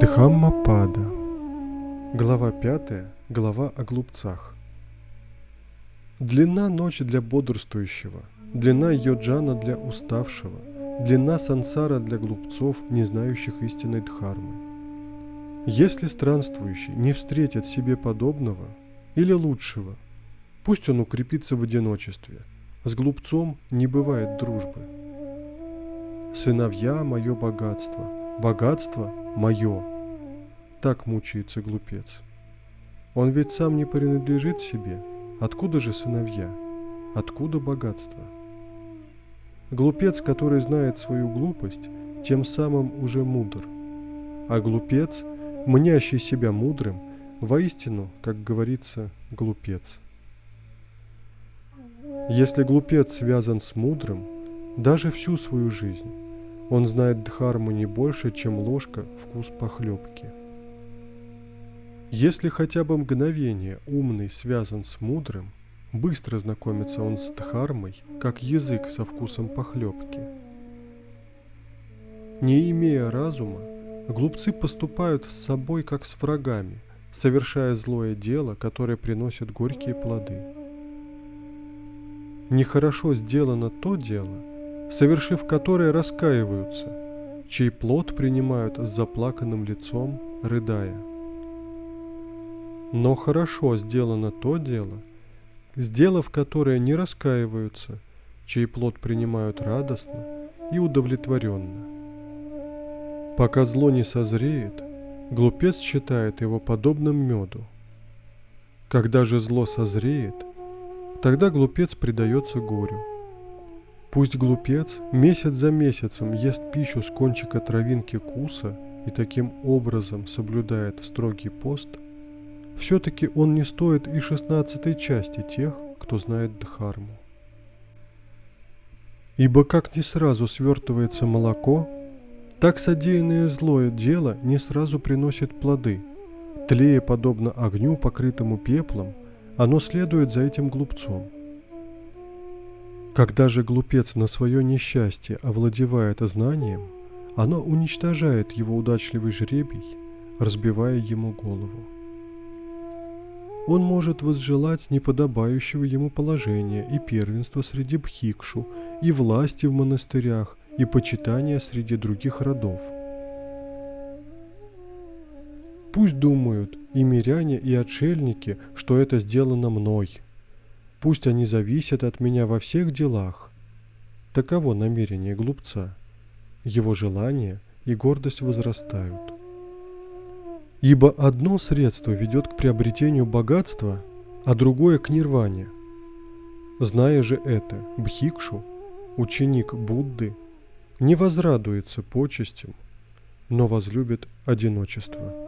Дхаммапада. Глава 5. Глава о глупцах. Длина ночи для бодрствующего, длина йоджана для уставшего, длина сансара для глупцов, не знающих истинной дхармы. Если странствующий не встретит себе подобного или лучшего, пусть он укрепится в одиночестве. С глупцом не бывает дружбы. Сыновья – мое богатство, богатство мое. Так мучается глупец. Он ведь сам не принадлежит себе. Откуда же сыновья? Откуда богатство? Глупец, который знает свою глупость, тем самым уже мудр. А глупец, мнящий себя мудрым, воистину, как говорится, глупец. Если глупец связан с мудрым, даже всю свою жизнь, он знает дхарму не больше, чем ложка вкус похлебки. Если хотя бы мгновение умный связан с мудрым, быстро знакомится он с дхармой, как язык со вкусом похлебки. Не имея разума, глупцы поступают с собой как с врагами, совершая злое дело, которое приносит горькие плоды. Нехорошо сделано то дело – совершив которое раскаиваются, чей плод принимают с заплаканным лицом, рыдая. Но хорошо сделано то дело, сделав которое не раскаиваются, чей плод принимают радостно и удовлетворенно. Пока зло не созреет, глупец считает его подобным меду. Когда же зло созреет, тогда глупец предается горю – Пусть глупец месяц за месяцем ест пищу с кончика травинки куса и таким образом соблюдает строгий пост, все-таки он не стоит и шестнадцатой части тех, кто знает Дхарму. Ибо как не сразу свертывается молоко, так содеянное злое дело не сразу приносит плоды. Тлея подобно огню, покрытому пеплом, оно следует за этим глупцом – когда же глупец на свое несчастье овладевает знанием, оно уничтожает его удачливый жребий, разбивая ему голову. Он может возжелать неподобающего ему положения и первенства среди бхикшу, и власти в монастырях, и почитания среди других родов. Пусть думают и миряне, и отшельники, что это сделано мной – Пусть они зависят от меня во всех делах. Таково намерение глупца. Его желания и гордость возрастают. Ибо одно средство ведет к приобретению богатства, а другое к нирване. Зная же это, Бхикшу, ученик Будды, не возрадуется почестям, но возлюбит одиночество.